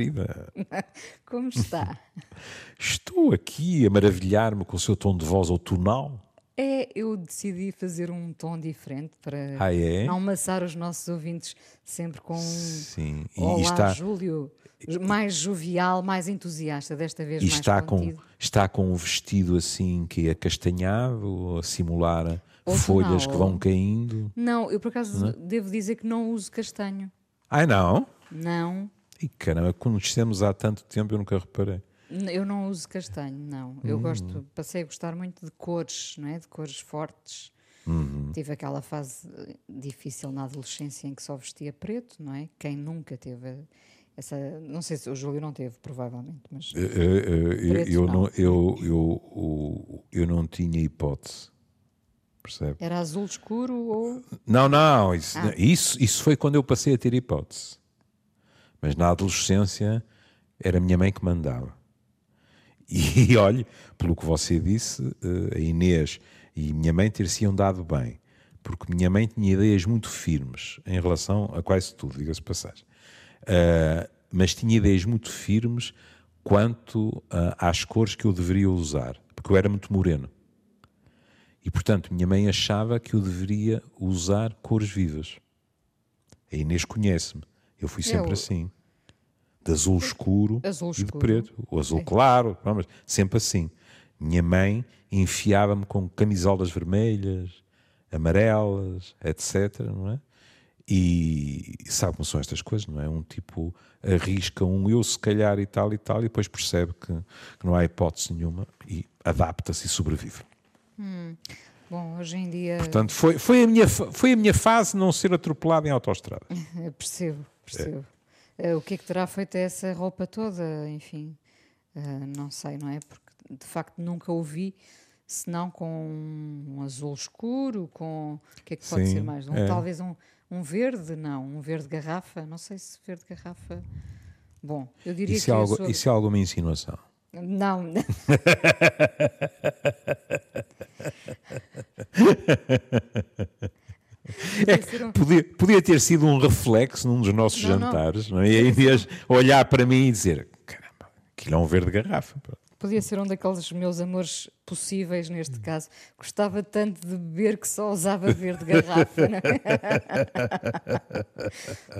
Querida. Como está? Estou aqui a maravilhar-me com o seu tom de voz outonal. É, eu decidi fazer um tom diferente para Ah, é? não amassar os nossos ouvintes sempre com um Sim. E, Olá, e está, Júlio. Mais jovial, mais entusiasta, desta vez e mais está, com, está com um vestido assim que é acastanhado, a simular folhas que vão caindo. Não, eu por acaso é? devo dizer que não uso castanho. Ai, não? Não, E caramba, conhecemos há tanto tempo, eu nunca reparei. eu não uso castanho, não. Eu Hum. gosto, passei a gostar muito de cores, não é? De cores fortes. Uhum. Tive aquela fase eh, difícil na adolescência em que só vestia preto, não é? Quem nunca teve essa. Não sei se o Júlio não teve, provavelmente, mas. Eh, eh, eu, eu não. não, eu, eu, eu, eu não tinha hipótese. Percebe? Era azul escuro ou. Não, não, isso, Ah. isso, isso foi quando eu passei a ter hipótese. Mas na adolescência era a minha mãe que mandava. E olhe, pelo que você disse, eh, a Inês e minha mãe ter-se-iam dado bem, porque minha mãe tinha ideias muito firmes em relação a quase tudo, diga-se passagem. Ah, mas tinha ideias muito firmes quanto ah, às cores que eu deveria usar, porque eu era muito moreno. E, portanto, minha mãe achava que eu deveria usar cores vivas. A Inês conhece-me. Eu fui sempre o- assim. De azul escuro Azul e de escuro. preto. O azul claro, não, mas sempre assim. Minha mãe enfiava-me com camisolas vermelhas, amarelas, etc. Não é? E sabe como são estas coisas, não é? Um tipo arrisca um eu se calhar e tal e tal, e depois percebe que, que não há hipótese nenhuma e adapta-se e sobrevive. Bom, hoje em dia. Portanto, foi, foi, a minha, foi a minha fase não ser atropelado em autoestrada. Eu percebo, percebo. Eh, o que é que terá feito essa roupa toda? Enfim, eh, não sei, não é? Porque de facto nunca o vi, senão com um azul escuro, com. O que é que pode Sim, ser mais? Um, é. Talvez um, um verde, não, um verde garrafa. Não sei se verde garrafa. Bom, eu diria Isso que é, algo, sou- isso é alguma insinuação. Não, um- Podia, podia ter sido um reflexo num dos nossos Não, não. jantares, não é? E a Inês olhar para mim e dizer: caramba, aquilo é um verde garrafa. pá." Podia ser um daqueles meus amores possíveis neste caso. Gostava tanto de beber que só usava verde garrafa. Não é?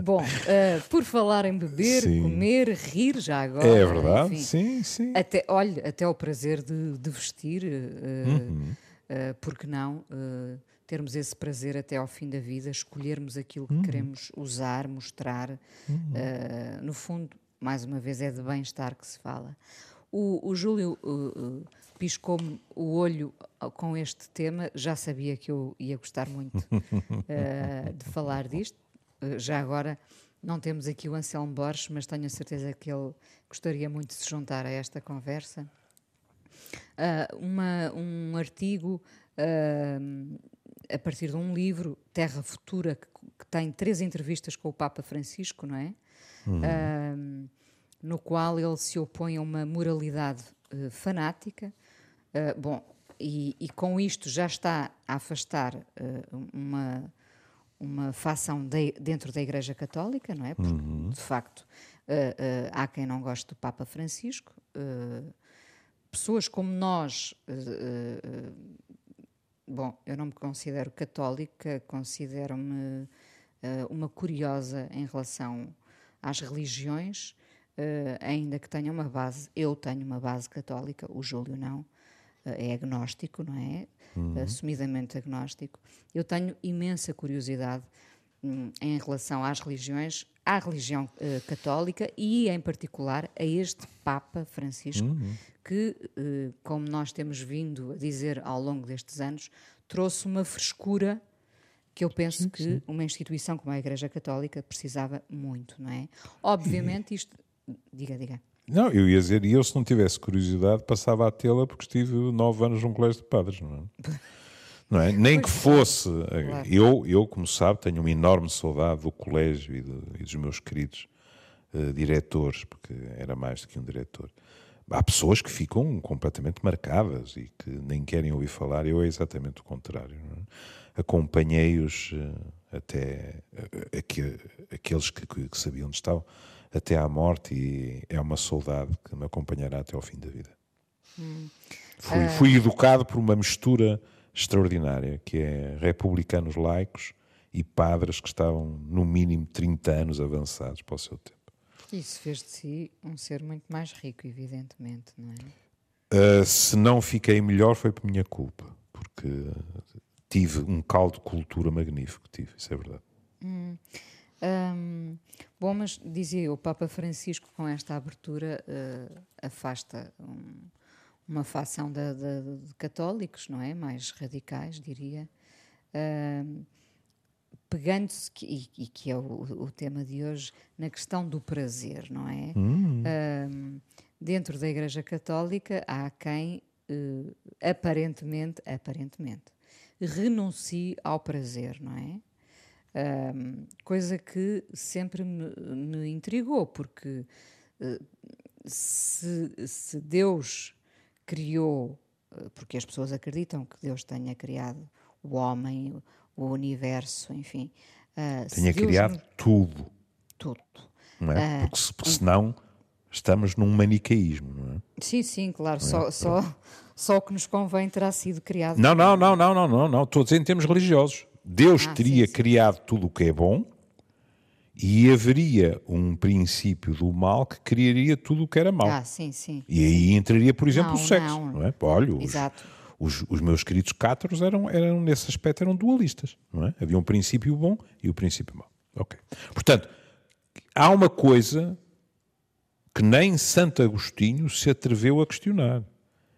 Bom, eh, por falar em beber, Sim. comer, rir já agora. É verdade? enfim. Sim, sim. Até, olha, até o prazer de, de vestir, eh, Uhum. eh, porque não eh, termos esse prazer até ao fim da vida, escolhermos aquilo Uhum. que queremos usar, mostrar. Eh, no fundo, mais uma vez, é de bem-estar que se fala. O, o Júlio eh, eh, piscou-me o olho com este tema, já sabia que eu ia gostar muito eh, de falar disto. Eh, já agora. Não temos aqui o Anselmo Borges, mas tenho a certeza que ele gostaria muito de se juntar a esta conversa. Ah, uma- um artigo ah, a partir de um livro, Terra Futura, que, que tem três entrevistas com o Papa Francisco, não é? Ah, no qual ele se opõe a uma moralidade eh, fanática. Ah, bom, e, e com isto já está a afastar eh, uma, uma facção de- dentro da Igreja Católica, não é? Porque, de facto, há quem não goste do Papa Francisco. pessoas como nós, eh, eh, bom, eu não me considero católica, considero-me eh, uma curiosa em relação às religiões, eh, ainda que tenha uma base, eu tenho uma base católica, o Júlio não, eh, é agnóstico, não é? Assumidamente agnóstico. Eu tenho imensa curiosidade em relação às religiões, à religião eh, católica e, em particular, a este Papa Francisco, que, eh, como nós temos vindo a dizer ao longo destes anos, trouxe uma frescura que eu penso que uma instituição como a Igreja Católica precisava muito, não é? Obviamente isto... Diga, diga. Não, eu ia dizer, e eu se não tivesse curiosidade passava a tê-la porque estive nove anos num colégio de padres, não é? Não é? Nem que fosse. Claro. Eu, eu, como sabe, tenho uma enorme saudade do colégio e, do- e dos meus queridos eh, diretores, porque era mais do que um diretor. Há pessoas que ficam completamente marcadas e que nem querem ouvir falar. Eu é exatamente o contrário. é? Acompanhei-os eh, até eh, aque- aqueles que, que- que sabiam onde estavam até à morte e é uma saudade que me acompanhará até ao fim da vida. Hum. Fui, fui educado por uma mistura extraordinária, que é republicanos laicos e padres que estavam no mínimo 30 anos avançados para o seu tempo. Isso fez de si um ser muito mais rico, evidentemente, não é? Uh, se não fiquei melhor foi por minha culpa, porque tive um caldo de cultura magnífico, tive, isso é verdade. Hum. Um, bom, mas dizia o Papa Francisco com esta abertura uh, afasta um, uma facção de, de, de, católicos, não é? Mais radicais, diria. Uh, Pegando-se, e, e, que é o, o, tema de hoje, na questão do prazer, não é? Hum. Uh, dentro da Igreja Católica há quem, uh, aparentemente, aparentemente, renuncie ao prazer, não é? Uh, coisa que sempre me, me intrigou, porque uh, se, se, Deus criou, uh, porque as pessoas acreditam que Deus tenha criado o homem, o universo, enfim. tenha criado tudo. Tudo. Não é? porque, porque senão estamos num manicaísmo, não é? Sim, sim, claro. É? Só, só, só o que nos convém terá sido criado. Não, não, não, não, não, não, não. Estou a dizer em termos religiosos. Deus ah, teria sim, sim. criado tudo o que é bom e haveria um princípio do mal que criaria tudo o que era mau. Ah, sim, sim. E aí entraria, por exemplo, não, o sexo. Não. não é? Olha, os, Exato. Os, os, meus queridos cátaros eram, eram, nesse aspecto, eram dualistas. Não é? Havia um princípio bom e o um princípio mau. Ok. Portanto, há uma coisa que nem Santo Agostinho se atreveu a questionar.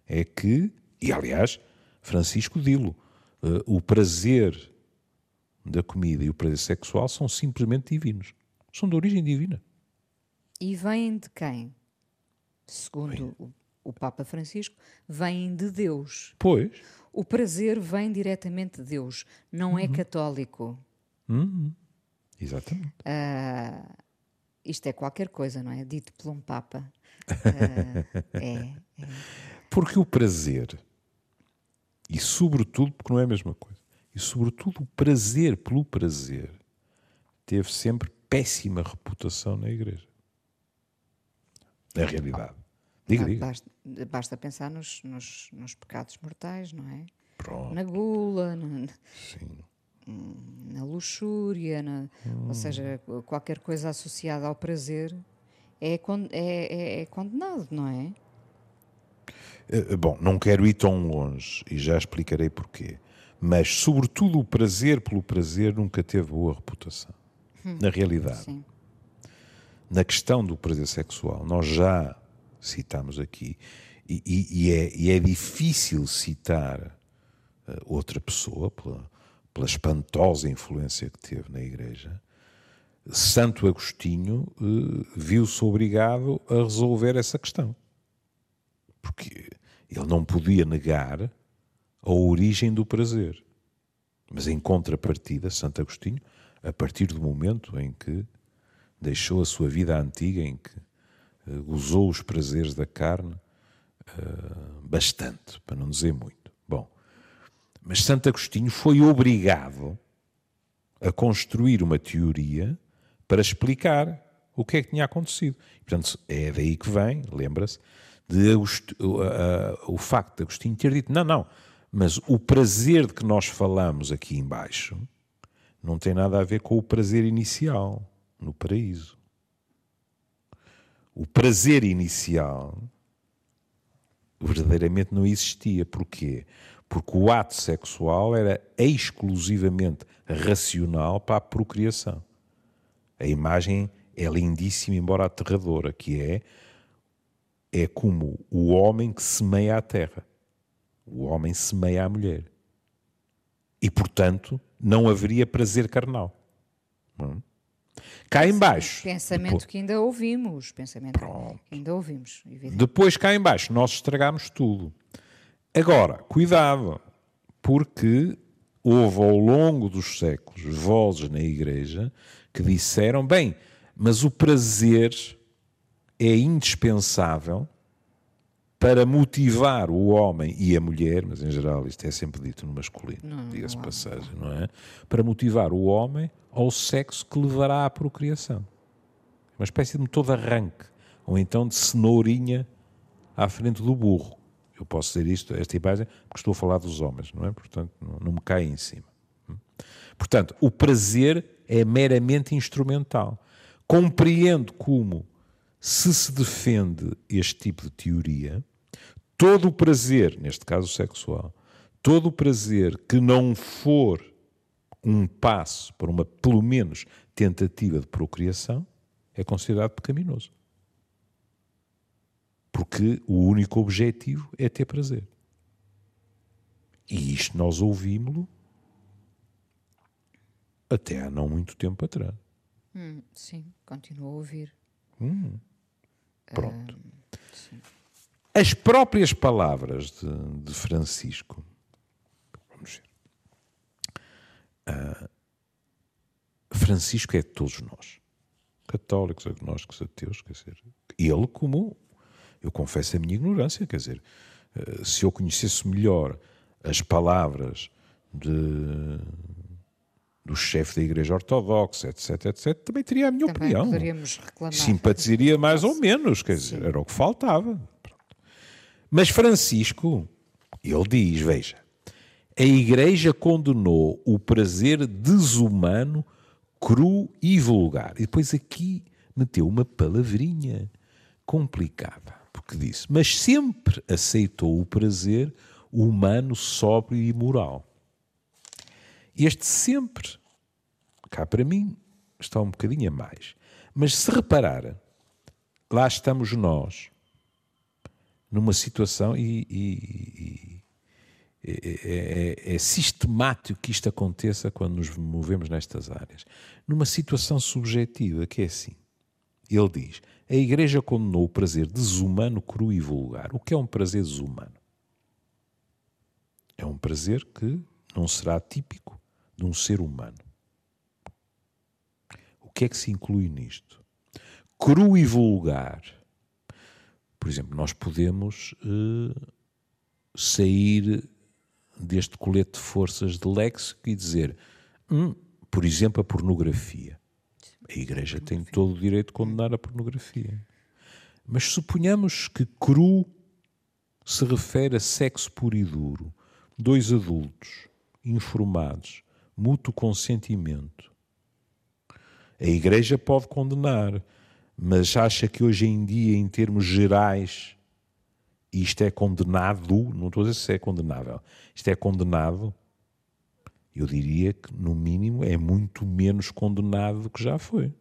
É que, e aliás, Francisco Dilo, uh, o prazer da comida e o prazer sexual são simplesmente divinos. São de origem divina. E vêm de quem? Segundo o, o, Papa Francisco, vêm de Deus. Pois. O prazer vem diretamente de Deus, não é uhum. é católico. Uhum. Exatamente. Uh, isto é qualquer coisa, não é? Dito por um Papa. Uh, é, é. Porque o prazer, e sobretudo porque não é a mesma coisa, e, sobretudo, o prazer pelo prazer teve sempre péssima reputação na Igreja. Na realidade. Diga, diga. Basta, basta pensar nos, nos, nos, pecados mortais, não é? Pronto. Na gula, na, Sim. na luxúria, na, hum. ou seja, qualquer coisa associada ao prazer é, é, é, é condenado, não é? Eh, bom, não quero ir tão longe e já explicarei porquê mas, sobretudo, o prazer pelo prazer nunca teve boa reputação. Hum, na realidade, sim. na questão do prazer sexual, nós já citamos aqui, e, e, e, é, e é, difícil citar uh, outra pessoa pela, pela, espantosa influência que teve na Igreja. Santo Agostinho uh, viu-se obrigado a resolver essa questão. Porque ele não podia negar a origem do prazer. Mas em contrapartida, Santo Agostinho, a partir do momento em que deixou a sua vida antiga, em que gozou os prazeres da carne, uh, bastante, para não dizer muito. Bom, mas Santo Agostinho foi obrigado a construir uma teoria para explicar o que é que tinha acontecido. Portanto, é daí que vem, lembra-se, de o facto de Agostinho ter dito: não, não, mas o prazer de que nós falamos aqui embaixo não tem nada a ver com o prazer inicial no paraíso. O prazer inicial verdadeiramente não existia. Porquê? Porque o ato sexual era exclusivamente racional para a procriação. A imagem é lindíssima, embora aterradora, que é é como o homem que semeia a terra. O homem semeia a mulher. E, portanto, não haveria prazer carnal. É? Cá embaixo. Pensamento depois, que ainda ouvimos. Pensamento pronto. que ainda ouvimos. Depois, cá embaixo, nós estragamos tudo. Agora, cuidado, porque houve ao longo dos séculos vozes na Igreja que disseram: bem, mas o prazer é indispensável para motivar o homem e a mulher, mas em geral isto é sempre dito no masculino, diga-se passagem, não é? Para motivar o homem ao sexo que levará à procriação. Uma espécie de motor de arranque, ou então de cenourinha à frente do burro. Eu posso dizer isto, esta imagem, porque estou a falar dos homens, não é? Portanto, não, não me cai em cima. Portanto, o prazer é meramente instrumental. Compreendo como, se se defende este tipo de teoria, todo o prazer, neste caso sexual, todo o prazer que não for um passo para uma, pelo menos, tentativa de procriação, é considerado pecaminoso. Porque o único objetivo é ter prazer. E isto nós ouvimos-lo até há não muito tempo atrás. Hum, sim, continuo a ouvir. Hum, pronto. As próprias palavras de, de Francisco, vamos ver. Uh, Francisco é de todos nós, católicos, agnósticos, ateus, quer dizer, ele como, eu confesso a minha ignorância, quer dizer, uh, se eu conhecesse melhor as palavras de do chefe da Igreja Ortodoxa, etc, etc, também teria a minha também opinião. poderíamos reclamar. Simpatizaria mais ou menos, quer dizer, era o que faltava. Mas Francisco, ele diz, veja, a Igreja condenou o prazer desumano, cru e vulgar. E depois aqui meteu uma palavrinha complicada, porque disse, mas sempre aceitou o prazer humano, sóbrio e moral. Este sempre, cá para mim, está um bocadinho a mais. Mas se reparar, lá estamos nós, numa situação, e, e, e é, é, é, sistemático que isto aconteça quando nos movemos nestas áreas, numa situação subjetiva, que é assim. Ele diz: a Igreja condenou o prazer desumano, cru e vulgar. O que é um prazer desumano? É um prazer que não será típico de um ser humano. O que é que se inclui nisto? Cru e vulgar. Por exemplo, nós podemos uh, sair deste colete de forças de léxico e dizer, hum, por exemplo, a pornografia. A Igreja tem todo o direito de condenar a pornografia. Mas suponhamos que cru se refere a sexo puro e duro, dois adultos, informados, mútuo consentimento. A Igreja pode condenar, mas acha que hoje em dia, em termos gerais, isto é condenado, não estou a dizer se é condenável, isto é condenado, eu diria que, no mínimo, é muito menos condenado do que já foi.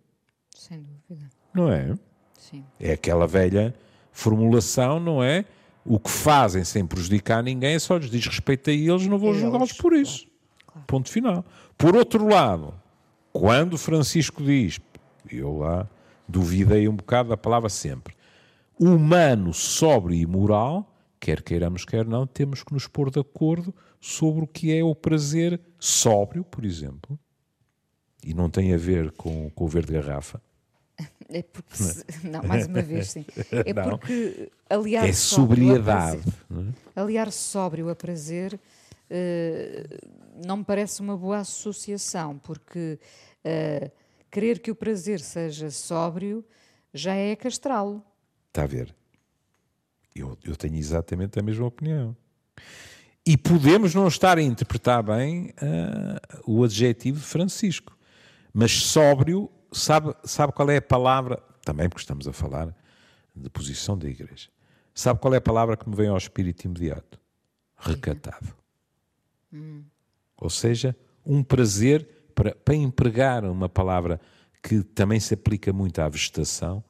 Sem dúvida. Não é? Sim. É aquela velha formulação, não é? O que fazem sem prejudicar ninguém, só lhes diz respeito a eles, não vou julgá-los por isso. Claro. Ponto final. Por outro lado, quando Francisco diz, eu lá duvidei um bocado da palavra sempre, humano, sóbrio e moral, quer queiramos, quer não, temos que nos pôr de acordo sobre o que é o prazer sóbrio, por exemplo, e não tem a ver com, com o verde garrafa. É porque, se, não, mais uma vez, sim. É não. porque aliar é sobriedade. Prazer, é? aliar sóbrio a prazer uh, não me parece uma boa associação, porque uh, querer que o prazer seja sóbrio já é castrá-lo. Está a ver? Eu, eu tenho exatamente a mesma opinião. E podemos não estar a interpretar bem uh, o adjetivo de Francisco, mas sóbrio, sabe, sabe qual é a palavra, também porque estamos a falar de posição da igreja, sabe qual é a palavra que me vem ao espírito imediato? Recatado. Hum. Ou seja, um prazer, para, para empregar uma palavra que também se aplica muito à vegetação,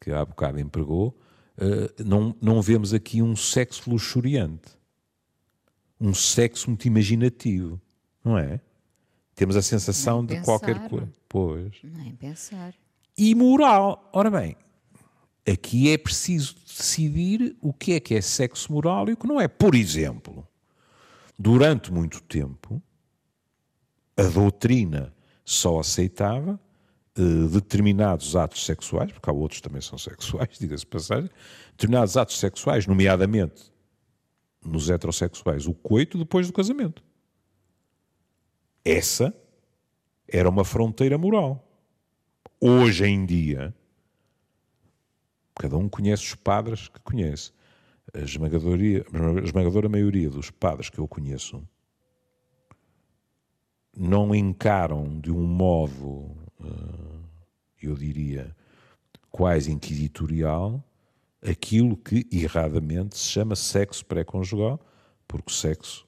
que há bocado empregou, uh, não, não vemos aqui um sexo luxuriante. Um sexo muito imaginativo, não é? Temos a sensação de pensar. qualquer coisa. Pois. Nem pensar. E moral. Ora bem, aqui é preciso decidir o que é que é sexo moral e o que não é. Por exemplo, durante muito tempo, a doutrina só aceitava uh, determinados atos sexuais, porque há outros também são sexuais, diga-se passagem, determinados atos sexuais, nomeadamente nos heterossexuais, o coito depois do casamento. Essa era uma fronteira moral. Hoje em dia, Cada um conhece os padres que conhece. A a esmagadora maioria dos padres que eu conheço não encaram de um modo, eh, eu diria, quase inquisitorial, aquilo que erradamente se chama sexo pré-conjugal, porque sexo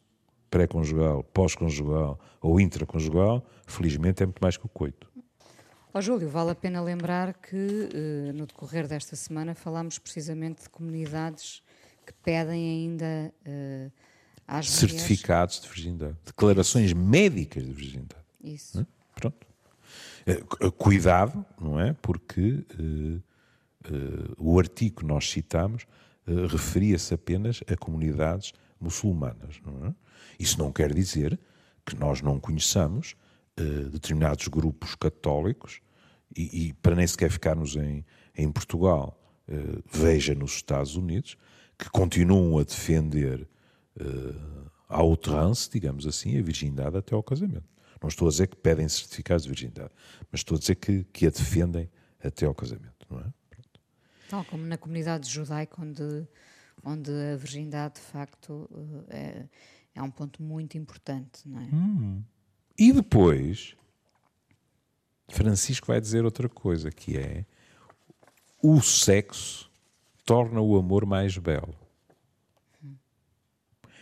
pré-conjugal, pós-conjugal ou intraconjugal, felizmente é muito mais que o coito. Oh, Júlio, vale a pena lembrar que eh, no decorrer desta semana falámos precisamente de comunidades que pedem ainda uh, às certificados mulheres... de virgindade, declarações médicas de virgindade. Isso. É? Pronto. Uh, cuidado, não é? Porque uh, o artigo que nós citamos referia-se apenas a comunidades muçulmanas. Não é? Isso não quer dizer que nós não conheçamos determinados grupos católicos e, e, para nem sequer ficarmos em, em Portugal, veja nos Estados Unidos, que continuam a defender uh, a outrance, digamos assim, a virgindade até ao casamento. Não estou a dizer que pedem certificados de virgindade, mas estou a dizer que, que a defendem até ao casamento, não é? Pronto. Tal como na comunidade judaica, onde, onde a virgindade, de facto, eh, é, é um ponto muito importante, não é? Hum. E depois, Francisco vai dizer outra coisa, que é o sexo torna o amor mais belo.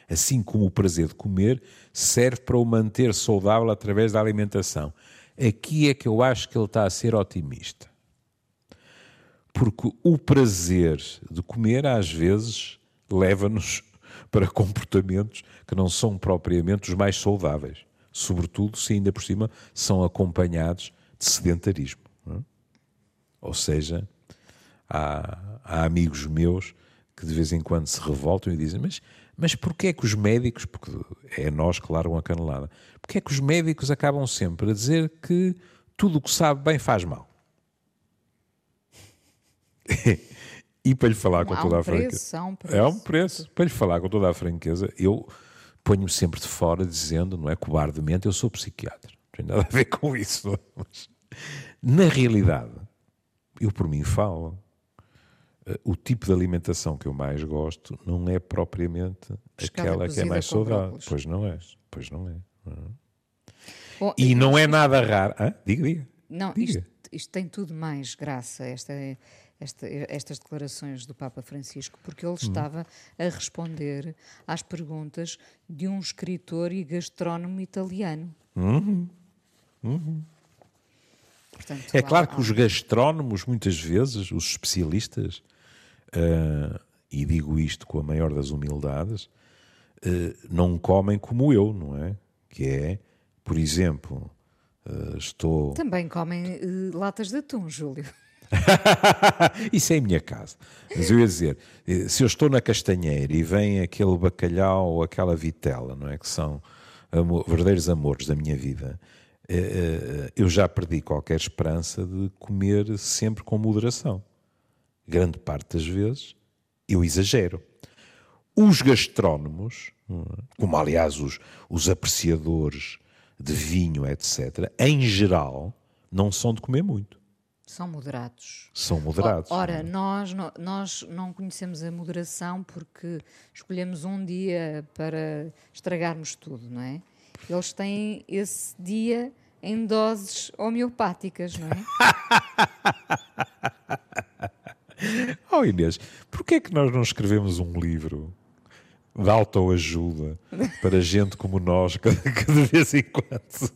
Assim como o prazer de comer serve para o manter saudável através da alimentação. Aqui é que eu acho que ele está a ser otimista. Porque o prazer de comer, às vezes, leva-nos para comportamentos que não são propriamente os mais saudáveis. Sobretudo se ainda por cima são acompanhados de sedentarismo. É? Ou seja, há, há amigos meus que de vez em quando se revoltam e dizem: Mas, mas porquê é que os médicos, porque é nós que largam a canelada, porquê é que os médicos acabam sempre a dizer que tudo o que sabe bem faz mal? e para lhe falar com toda um a franqueza. Um é um preço. Para lhe falar com toda a franqueza, eu ponho-me sempre de fora dizendo, não é cobardemente, eu sou psiquiatra. Não tem nada a ver com isso. Mas, na realidade, eu por mim falo o tipo de alimentação que eu mais gosto não é propriamente Pescada aquela que é mais saudável. Pois não é. Pois não é. Bom, e não é nada raro. Ah, diga, diga. Não, diga. Isto, isto, tem tudo mais graça, esta, esta, estas declarações do Papa Francisco, porque ele hum. estava a responder às perguntas de um escritor e gastrónomo italiano. Uhum. Uhum. Portanto, é claro há, que os gastrónomos, muitas vezes, os especialistas, uh, e digo isto com a maior das humildades, uh, não comem como eu, não é? Que é, por exemplo, uh, estou. Também comem latas de atum, Júlio. Isso é em minha casa. Mas eu ia dizer, se eu estou na castanheira e vem aquele bacalhau ou aquela vitela, não é? Que são amor, verdadeiros amores da minha vida, eu já perdi qualquer esperança de comer sempre com moderação grande parte das vezes, eu exagero. Os gastrónomos, como aliás os, os apreciadores de vinho, etc., em geral, não são de comer muito. São moderados. São moderados. Ora, nós, nós não conhecemos a moderação porque escolhemos um dia para estragarmos tudo, não é? Eles têm esse dia em doses homeopáticas, não é? Oh Inês, porquê é que nós não escrevemos um livro de autoajuda para gente como nós, de vez em quando...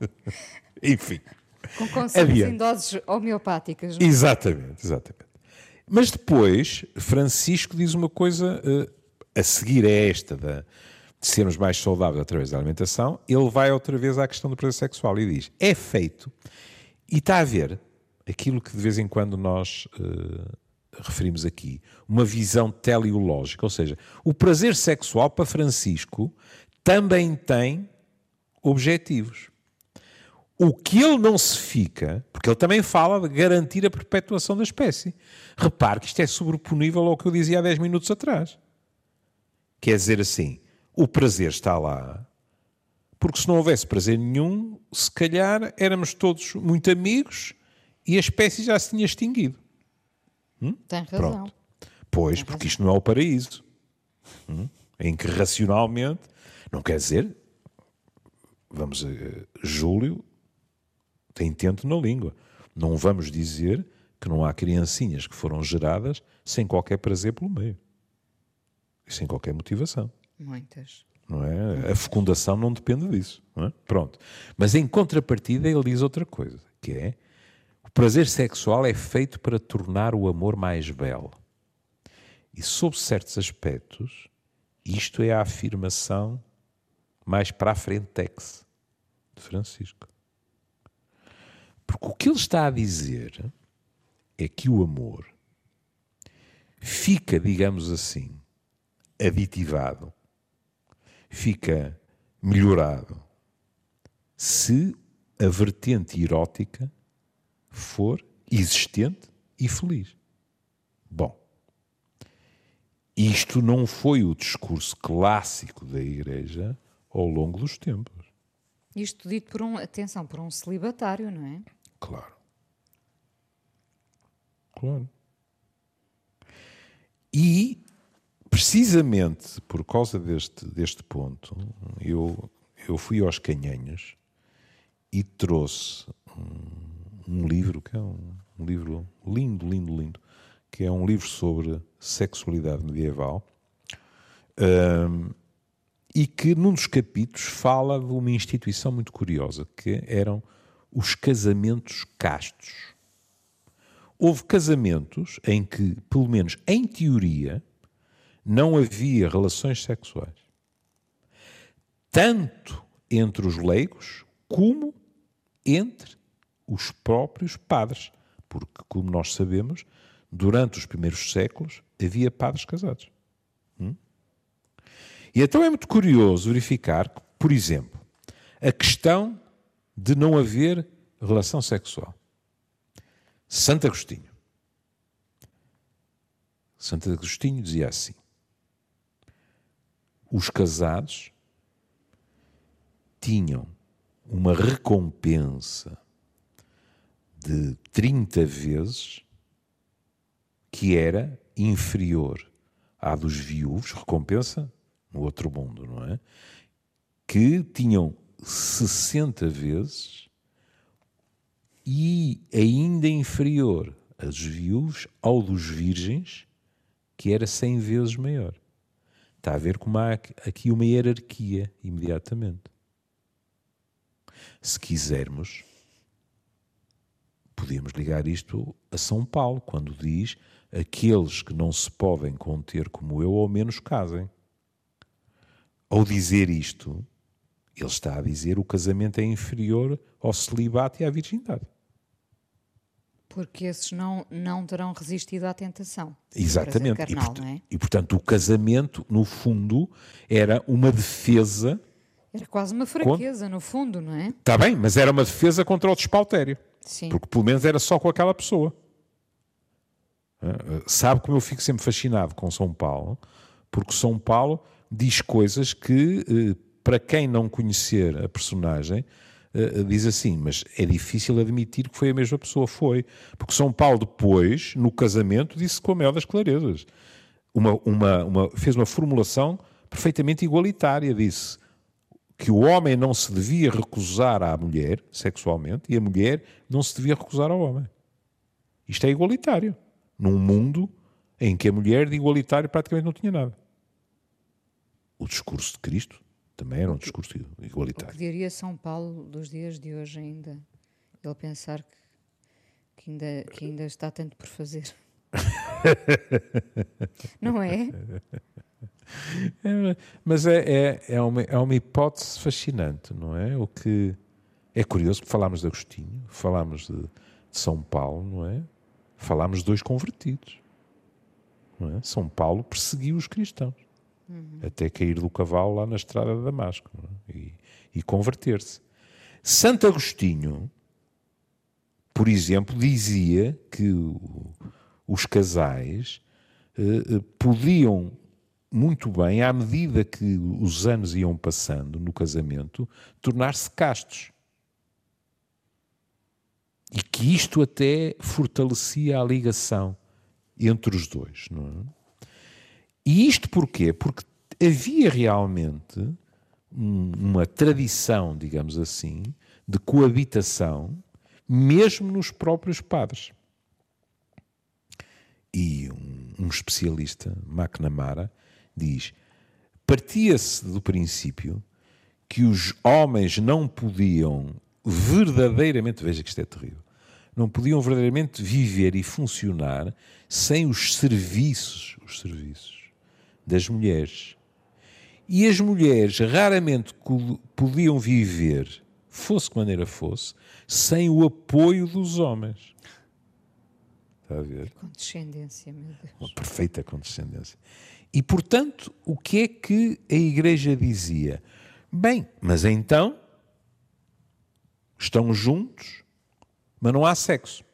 Enfim. Com conselhos em doses homeopáticas. Não? É? Exatamente, exatamente. Mas depois, Francisco diz uma coisa uh, a seguir a esta da, de sermos mais saudáveis através da alimentação, ele vai outra vez à questão do prazer sexual e diz: é feito, e está a ver aquilo que de vez em quando nós uh, referimos aqui, uma visão teleológica, ou seja, o prazer sexual para Francisco também tem objetivos. O que ele não se fica, porque ele também fala de garantir a perpetuação da espécie. Repare que isto é sobreponível ao que eu dizia há 10 minutos atrás. Quer dizer assim, o prazer está lá, porque se não houvesse prazer nenhum, se calhar éramos todos muito amigos e a espécie já se tinha extinguido. Hum? Tem razão. Pronto. Pois, Tem porque razão. isto não é o paraíso. Hum? Em que racionalmente, não quer dizer, vamos, uh, Júlio tem tento na língua. Não vamos dizer que não há criancinhas que foram geradas sem qualquer prazer pelo meio. E sem qualquer motivação. Muitas. Não é? A fecundação não depende disso. Não é? Pronto. Mas em contrapartida ele diz outra coisa, que é o prazer sexual é feito para tornar o amor mais belo. E sob certos aspectos, isto é a afirmação mais para a frentex de Francisco. Porque o que ele está a dizer é que o amor fica, digamos assim, aditivado, fica melhorado, se a vertente erótica for existente e feliz. Bom, isto não foi o discurso clássico da Igreja ao longo dos tempos. Isto dito por um, atenção, por um celibatário, não é? Claro. Claro. E, precisamente por causa deste, deste ponto, eu, eu fui aos Canhanhos e trouxe um, um livro, que é um, um, livro lindo, lindo, lindo, que é um livro sobre sexualidade medieval, um, e que num dos capítulos fala de uma instituição muito curiosa, que eram os casamentos castos. Houve casamentos em que, pelo menos em teoria, não havia relações sexuais. Tanto entre os leigos como entre os próprios padres. Porque, como nós sabemos, durante os primeiros séculos havia padres casados. Hum? E então é muito curioso verificar que, por exemplo, a questão de não haver relação sexual. Santo Agostinho. Santo Agostinho dizia assim: os casados tinham uma recompensa de 30 vezes que era inferior à dos viúvos, recompensa no outro mundo, não é? Que tinham 60 vezes e ainda inferior a dos viúvos ao dos virgens, que era 100 vezes maior. Está a ver como há aqui uma hierarquia imediatamente. Se quisermos, podemos ligar isto a São Paulo, quando diz aqueles que não se podem conter como eu, ao menos casem. Ao dizer isto, ele está a dizer o casamento é inferior ao celibato e à virgindade. Porque esses não, não terão resistido à tentação. Exatamente. Carnal, e, é? e, portanto, o casamento, no fundo, era uma defesa. Era quase uma fraqueza, contra... no fundo, não é? Está bem, mas era uma defesa contra o despautério. Sim. Porque pelo menos era só com aquela pessoa. Sabe como eu fico sempre fascinado com São Paulo? Porque São Paulo diz coisas que, eh, para quem não conhecer a personagem, eh, diz assim, mas é difícil admitir que foi a mesma pessoa. Foi. Porque São Paulo depois, no casamento, disse com a maior das clarezas. Uma, uma, uma, fez uma formulação perfeitamente igualitária. Disse que o homem não se devia recusar à mulher sexualmente e a mulher não se devia recusar ao homem. Isto é igualitário. Num mundo em que a mulher de igualitário praticamente não tinha nada o discurso de Cristo também era um discurso igualitário. O que diria São Paulo dos dias de hoje ainda? Ele pensar que, que, ainda, que ainda está tanto por fazer. não é? É mas é, é, é, uma, é uma hipótese fascinante, não é? O que é curioso, falámos de Agostinho, falámos de, de São Paulo, não é? Falámos de dois convertidos. É? São Paulo perseguiu os cristãos uhum. até cair do cavalo lá na estrada de Damasco é? e, e converter-se. Santo Agostinho, por exemplo, dizia que o, os casais eh, eh, podiam muito bem, à medida que os anos iam passando no casamento, tornar-se castos. E que isto até fortalecia a ligação entre os dois. É? E isto porquê? Porque havia realmente uma tradição, digamos assim, de coabitação, mesmo nos próprios padres. E um, um especialista, McNamara, diz: partia-se do princípio que os homens não podiam verdadeiramente, veja que isto é terrível, não podiam verdadeiramente viver e funcionar sem os serviços, os serviços das mulheres. E as mulheres raramente podiam viver, fosse que maneira fosse, sem o apoio dos homens. Está a ver? Condescendência, meu Deus. Uma perfeita condescendência. E, portanto, o que é que a Igreja dizia? Bem, mas então estão juntos, mas não há sexo.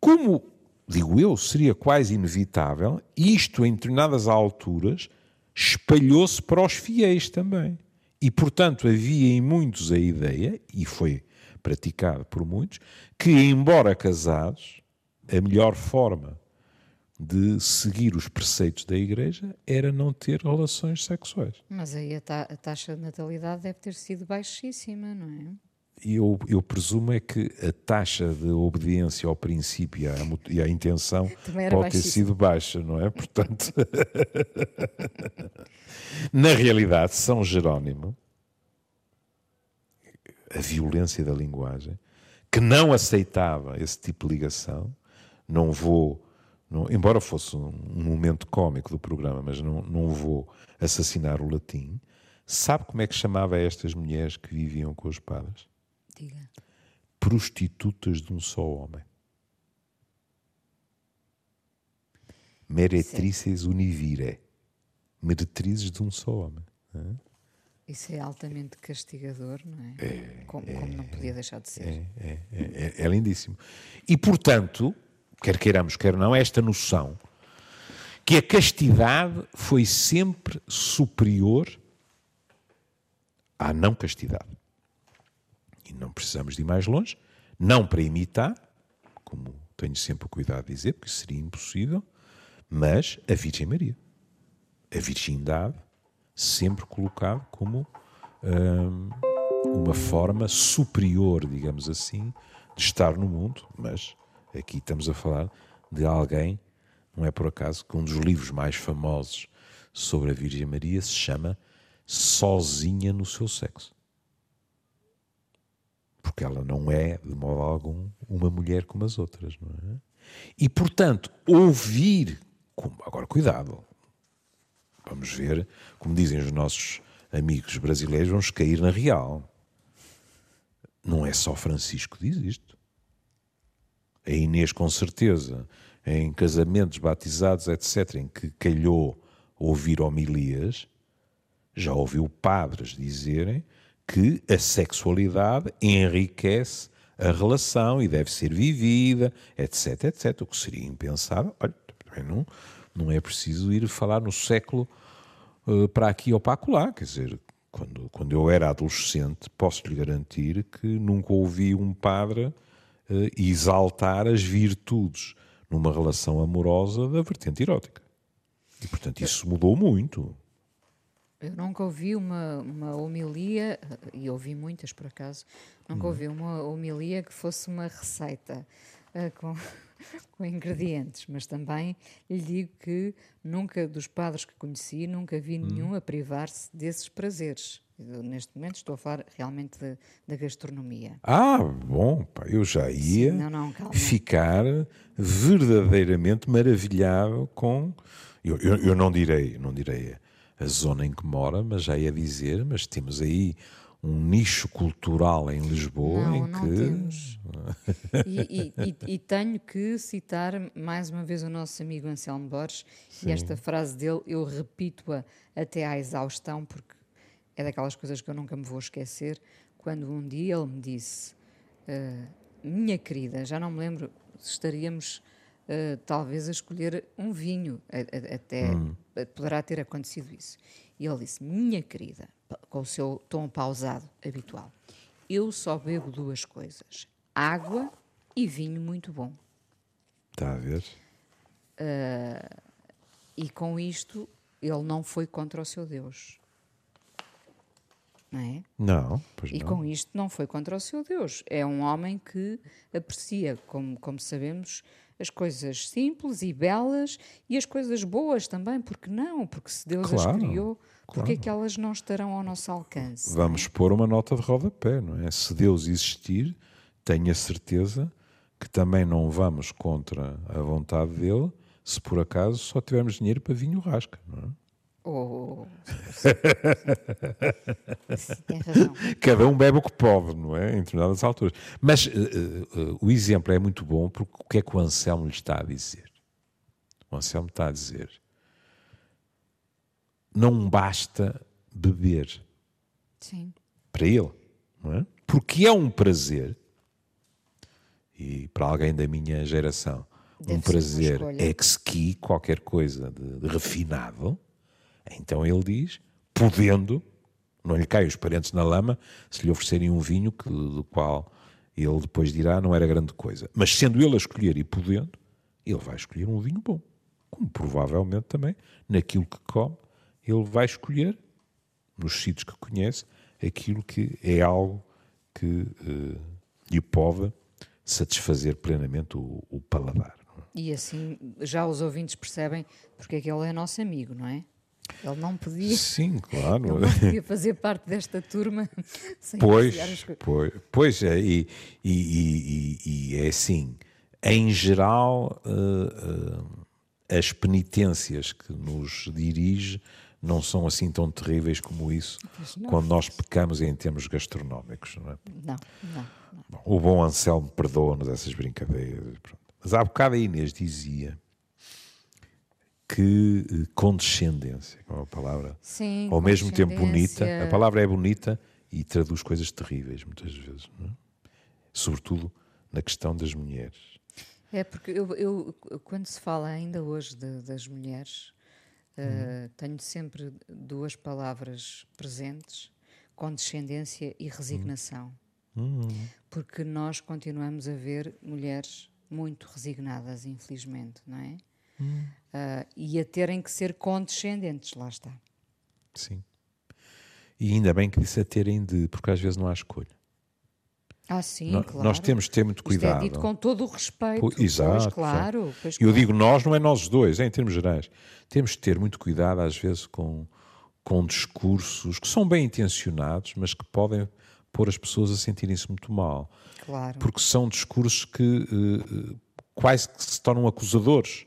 Como, digo eu, seria quase inevitável, isto em determinadas alturas espalhou-se para os fiéis também. E, portanto, havia em muitos a ideia, e foi praticado por muitos, que, embora casados, a melhor forma de seguir os preceitos da Igreja era não ter relações sexuais. Mas aí a, ta a taxa de natalidade deve ter sido baixíssima, não é? Eu, eu, presumo é que a taxa de obediência ao princípio e à, intenção pode ter sido baixa, não é? Portanto, na realidade, São Jerónimo, a violência da linguagem, que não aceitava esse tipo de ligação, não vou não, embora fosse um, um momento cómico do programa, mas não, não vou assassinar o latim, sabe como é que chamava estas mulheres que viviam com os padres? Diga. Prostitutas de um só homem. Meretrices univire. Meretrizes de um só homem. Isso é altamente castigador, não é? é como, é, como, não podia deixar de ser. É, é, é, é lindíssimo. E, portanto, quer queiramos, quer não, esta noção que a castidade foi sempre superior à não castidade. E não precisamos de ir mais longe, não para imitar, como tenho sempre o cuidado de dizer, porque seria impossível, mas a Virgem Maria. A virgindade sempre colocado como hum, uma forma superior, digamos assim, de estar no mundo, mas Aqui estamos a falar de alguém, não é por acaso, que um dos livros mais famosos sobre a Virgem Maria se chama Sozinha no seu sexo. Porque ela não é, de modo algum, uma mulher como as outras, não é? E, portanto, ouvir. Agora, cuidado. Vamos ver, como dizem os nossos amigos brasileiros, vamos cair na real. Não é só Francisco que diz isto a Inês com certeza, em casamentos, batizados, etc., em que calhou ouvir homilias, já ouviu padres dizerem que a sexualidade enriquece a relação e deve ser vivida, etc, etc. O que seria impensável. Olha, também não, não é preciso ir falar no século uh, para aqui ou para acolá. Quer dizer, quando, quando eu era adolescente, posso lhe garantir que nunca ouvi um padre exaltar as virtudes numa relação amorosa da vertente erótica. E, portanto, isso mudou muito. Eu nunca ouvi uma, uma homilia, e ouvi muitas por acaso, nunca hum. ouvi uma homilia que fosse uma receita uh, com, com ingredientes, mas também lhe digo que nunca, dos padres que conheci, nunca vi hum. nenhum a privar-se desses prazeres. Eu, neste momento estou a falar realmente da gastronomia. Ah, bom, pá, eu já ia Sim, não, não, ficar verdadeiramente maravilhado com. Eu, eu, eu, não direi, não direi a zona em que mora, mas já ia dizer, mas temos aí um nicho cultural em Lisboa não, em não que. Temos. e, e, e, tenho que citar mais uma vez o nosso amigo Anselmo Borges, Sim. e esta frase dele eu repito-a até à exaustão, porque é daquelas coisas que eu nunca me vou esquecer, quando um dia ele me disse, uh, minha querida, já não me lembro se estaríamos uh, talvez a escolher um vinho, a, a, até hum. poderá ter acontecido isso. E ele disse, minha querida, com o seu tom pausado habitual, eu só bebo duas coisas, água e vinho muito bom. Está a ver? E com isto, ele não foi contra o seu Deus. Não é? Não, pois E não. com isto não foi contra o seu Deus. É um homem que aprecia, como, como sabemos, as coisas simples e belas e as coisas boas também. Porque não? Porque se Deus Claro, as criou, porque é claro. que elas não estarão ao nosso alcance? Vamos pôr uma nota de rodapé, não é? Se Deus existir, tenha certeza que também não vamos contra a vontade dele se por acaso só tivermos dinheiro para vinho rasca, não é? Oh. Tem razão. Cada um bebe o que pode, não é? Em determinadas alturas. Mas eh, eh, o exemplo é muito bom porque o que é que o Anselmo lhe está a dizer? O Anselmo está a dizer: não basta beber Sim. para ele, não é? Porque é um prazer, e para alguém da minha geração, Deve um prazer ex-ski, qualquer coisa de, de refinado, então ele diz, podendo, não lhe caem os parentes na lama se lhe oferecerem um vinho que, do qual ele depois dirá não era grande coisa. Mas sendo ele a escolher e podendo, ele vai escolher um vinho bom. Como provavelmente também, naquilo que come, ele vai escolher, nos sítios que conhece, aquilo que é algo que eh, lhe pode satisfazer plenamente o, o paladar. é? E assim já os ouvintes percebem porque é que ele é nosso amigo, não é? Ele não podia, Sim, claro. ele não podia fazer parte desta turma sem Pois, as coisas. pois, pois é, e, e- e- e- é assim, em geral, eh, eh, as penitências que nos dirige não são assim tão terríveis como isso quando nós pecamos em termos gastronómicos. Não é? Não, não, não. Bom, o bom Anselmo perdoa-nos essas brincadeiras. pronto. Mas há bocado a Inês dizia que eh, condescendência, é uma palavra Sim, ao mesmo tempo bonita, a palavra é bonita e traduz coisas terríveis muitas vezes, é? sobretudo na questão das mulheres. É porque eu, eu, quando se fala ainda hoje de- das mulheres, eh, tenho sempre duas palavras presentes: condescendência e resignação. Porque nós continuamos a ver mulheres muito resignadas, infelizmente, não é? Ah, e a terem que ser condescendentes, lá está. Sim. E ainda bem que disse a terem de, porque às vezes não há escolha. Ah, sim, No- claro. Nós temos de ter muito Isto cuidado. é dito com todo o respeito. Pois, Pois, exato, claro. Pois, Eu claro. digo nós, não é nós dois, é em termos gerais. Temos de ter muito cuidado, às vezes, com, com discursos que são bem intencionados, mas que podem pôr as pessoas a sentirem-se muito mal. Claro. Porque são discursos que eh, quase que se tornam acusadores.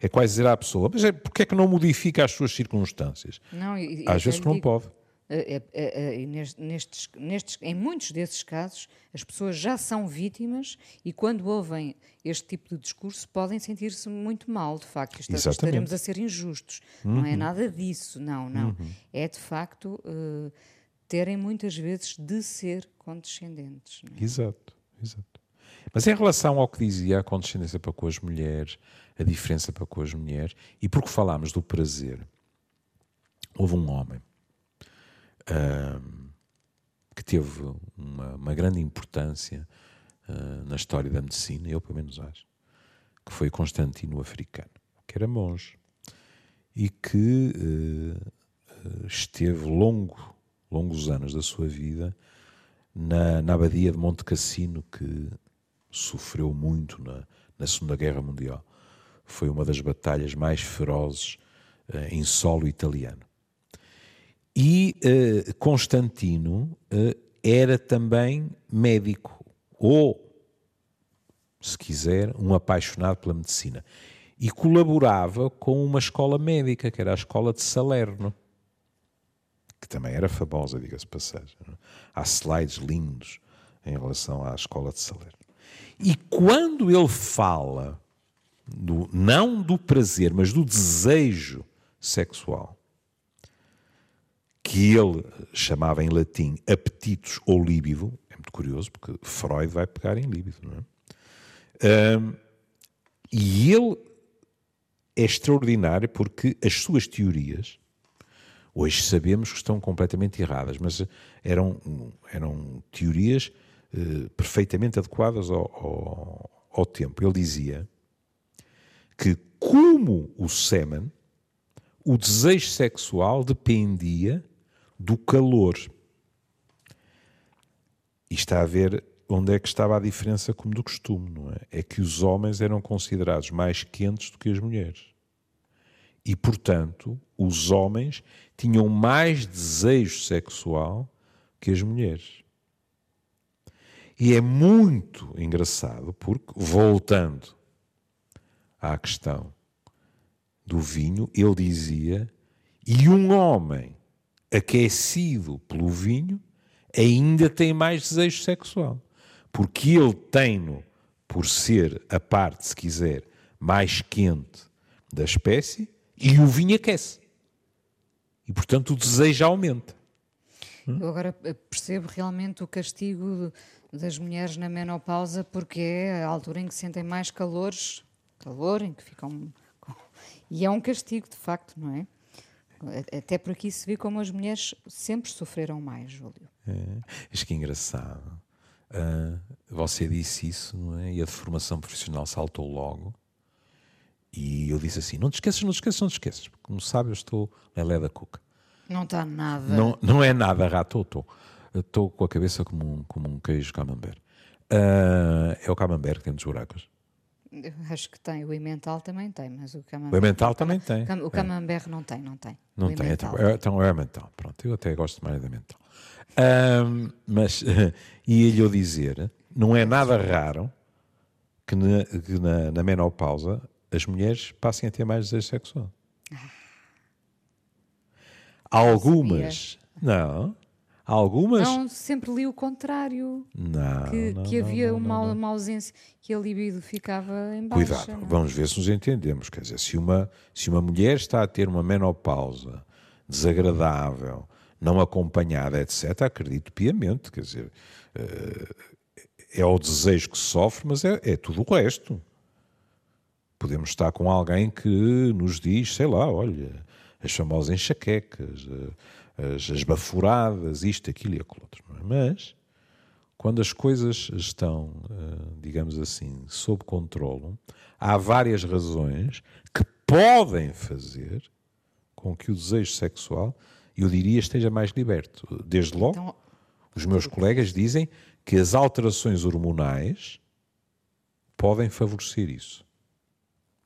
É quase dizer à pessoa, mas é, porque é que não modifica as suas circunstâncias? Não, e- Às vezes que não digo, pode. é- é- é- nes- nestes, nestes, em muitos desses casos, as pessoas já são vítimas e quando ouvem este tipo de discurso podem sentir-se muito mal, de facto. Estaremos a ser injustos. Não é nada disso, não, não. É de facto eh, terem muitas vezes de ser condescendentes. é? Exato, exato. Mas em relação ao que dizia a condescendência para com as mulheres, a diferença para com as mulheres, e porque falámos do prazer, houve um homem ahm, que teve uma, uma grande importância ah, na história da medicina, eu pelo menos acho, que foi Constantino Africano, que era monge e que eh, esteve longo, longos anos da sua vida na, na abadia de Monte Cassino, que sofreu muito na, na Segunda Guerra Mundial. Foi uma das batalhas mais ferozes eh, em solo italiano. E eh, Constantino eh, era também médico, ou, se quiser, um apaixonado pela medicina. E colaborava com uma escola médica, que era a Escola de Salerno que também era famosa, diga-se passagem. não é? Há slides lindos em relação à escola de Salerno. E quando ele fala, do, não do prazer, mas do desejo sexual, que ele chamava em latim apetitos ou líbido, é muito curioso, porque Freud vai pegar em líbido, não é? Ahm, e ele é extraordinário porque as suas teorias, Hoje sabemos que estão completamente erradas, mas eram, eram teorias eh, perfeitamente adequadas ao, ao, ao tempo. Ele dizia que, como o sêmen, o desejo sexual dependia do calor. E está a ver onde é que estava a diferença como do costume, não é? É que os homens eram considerados mais quentes do que as mulheres. E, portanto, os homens tinham mais desejo sexual que as mulheres. E é muito engraçado porque, voltando à questão do vinho, ele dizia: e um homem aquecido pelo vinho ainda tem mais desejo sexual. Porque ele tem-no por ser a parte, se quiser, mais quente da espécie e o vinho aquece. E, portanto, o desejo aumenta. Eu agora percebo realmente o castigo das mulheres na menopausa, porque é a altura em que sentem mais calores, calor, em que ficam. E é um castigo, de facto, não é? Até por aqui se vê como as mulheres sempre sofreram mais, Júlio. É, acho que é engraçado. Uh, você disse isso, não é? E a deformação profissional saltou logo. E eu disse assim: não te esqueças, não te esqueças, não te esqueças. Como sabe, eu estou lelé da cuca. Não está nada. Não, não é nada, rato, estou. Estou com a cabeça como um, como um queijo camembert. Uh, é o camembert que tem dos buracos. Eu acho que tem, o Emmental também tem, mas o camembert... O Emmental também tem. O camembert é. não tem, não tem. Não tem, então é, então é o Emmental. Pronto, eu até gosto mais da Emmental. Um, mas, ia-lhe eu dizer, não é nada raro que na, que na, na menopausa as mulheres passem a ter mais desejo sexual. Ah, Algumas, não, Algumas. Não, sempre li o contrário. Não. Que, não, que havia não, uma, não, uma ausência, que a libido ficava em baixa. Cuidado, é? vamos ver se nos entendemos. Quer dizer, se uma, se uma mulher está a ter uma menopausa desagradável, não acompanhada, etc., acredito piamente. Quer dizer, eh, é o desejo que sofre, mas é, é tudo o resto. Podemos estar com alguém que nos diz, sei lá, olha, as famosas enxaquecas, eh, as, as baforadas, isto, aquilo e aquilo outro. É? Mas, quando as coisas estão, eh, digamos assim, sob controle, há várias razões que podem fazer com que o desejo sexual, eu diria, esteja mais liberto. Desde logo, Então, os meus colegas dizem que as alterações hormonais podem favorecer isso.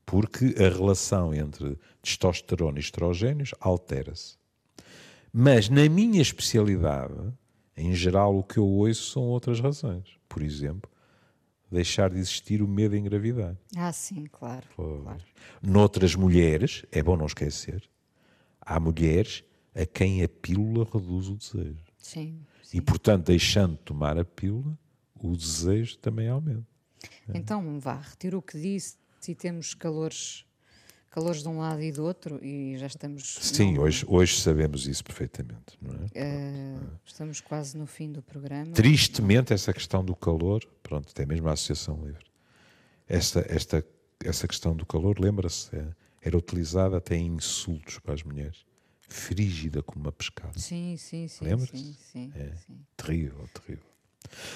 Porque a relação entre testosterona e estrogénios altera-se. Mas na minha especialidade, em geral, o que eu ouço são outras razões. Por exemplo, deixar de existir o medo de engravidar. ah, sim, claro. Claro. Noutras mulheres, é bom não esquecer, há mulheres a quem a pílula reduz o desejo. Sim, E, sim. portanto, deixando de tomar a pílula, o desejo também aumenta. Então, vá, retiro o que disse e temos calores, calores de um lado e do outro e já estamos. Sim, não- hoje, hoje sabemos isso perfeitamente. É? eh, estamos quase no fim do programa. Tristemente, essa questão do calor, pronto, até mesmo a Associação Livre, esta, esta, essa questão do calor, lembra-se, é, era utilizada até em insultos para as mulheres. Frígida como uma pescada. Sim, sim, sim. Lembra-se? Sim, sim, É. sim. Terrível, terrível.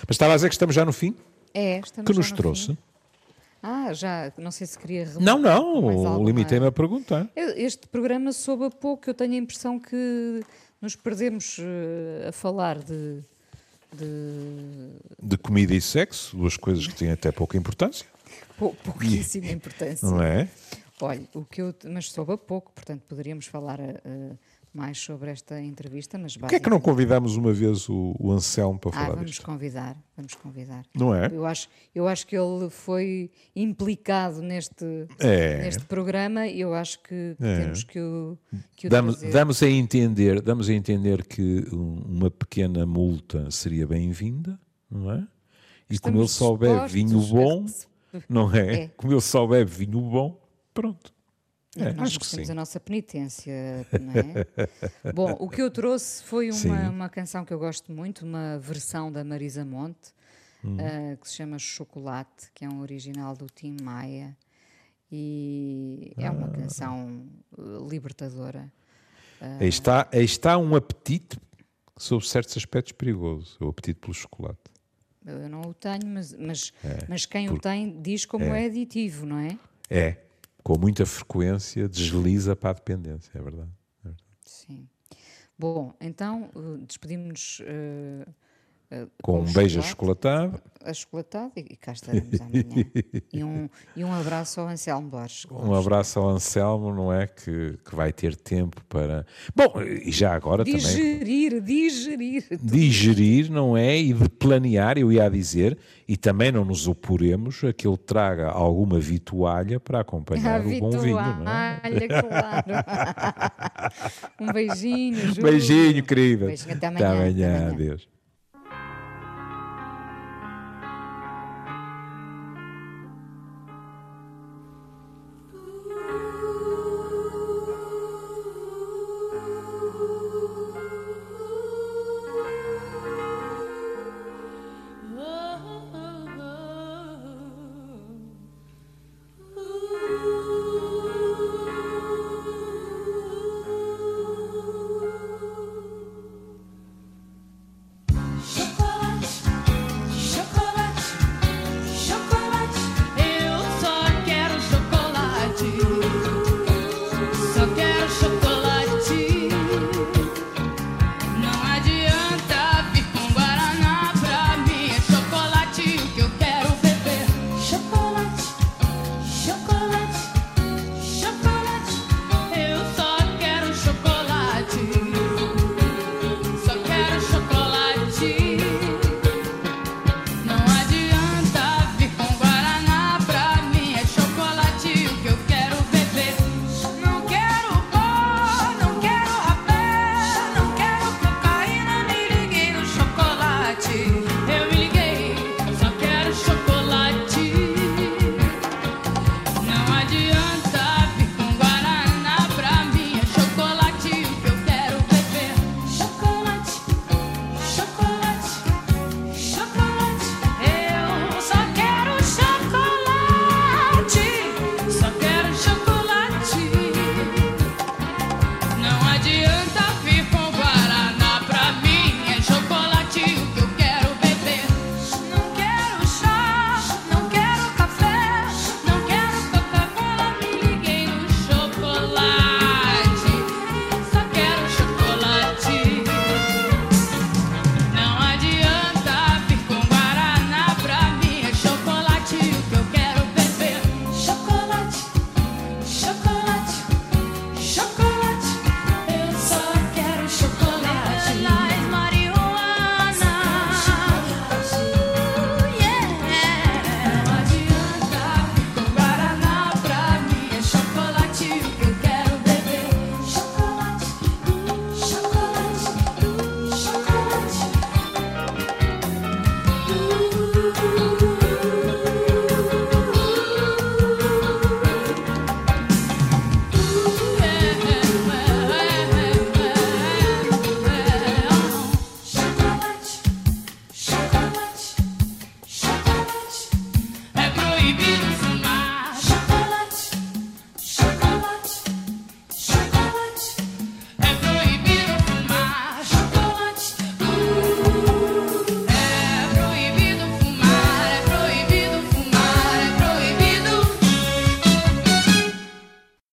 Mas estava a dizer que estamos já no fim? É, estamos Que nos no trouxe? fim. Ah, já, não sei se queria Não, não, limitei-me a perguntar. Este programa soube a pouco, eu tenho a impressão que nos perdemos eh, a falar de, de De comida e sexo, duas coisas que têm até pouca importância, pou- pouquíssima importância. não é? Olha, o que eu, mas soube a pouco, portanto poderíamos falar eh, mais sobre esta entrevista, mas Porquê é que não convidamos uma vez o, o Anselmo para Ah, falar vamos disto? convidar, vamos convidar. Não é? Eu acho, eu acho que ele foi implicado neste, É. neste programa e eu acho que É. temos que o, que o Damos, trazer. damos a entender, damos a entender que um- uma pequena multa seria bem-vinda, não é? E como ele Estamos só bebe vinho bom, não é? É. Como ele só bebe vinho bom, pronto. É, Nós acho que sim. a nossa penitência, não é? Bom, o que eu trouxe foi uma, uma canção que eu gosto muito, uma versão da Marisa Monte, Hum. ah, que se chama Chocolate, que é um original do Tim Maia. E é Ah. uma canção eh, libertadora. Aí está, aí está um apetite sob certos aspectos perigoso, o apetite pelo chocolate. Eu não o tenho, mas, mas, É, mas quem o tem diz como é. aditivo, não é? É, com muita frequência, desliza para a dependência, é verdade. É verdade. Sim. Bom, então uh, despedimos-nos. Uh, uh, com um beijo achocolatado. Achocolatado e, e cá estaremos amanhã. e, um, e um abraço ao Anselmo Borges. Um abraço ao Anselmo, não é? Que, que vai ter tempo para. Bom, e já agora digerir, também. Digerir, digerir. Digerir, não é? E de planear, eu ia dizer, e também não nos oporemos a que ele traga alguma vitualha para acompanhar a o bom vinho, não é? claro. um beijinho, Júlio. Beijinho, querida. Beijinho até amanhã. Até amanhã, até amanhã. adeus.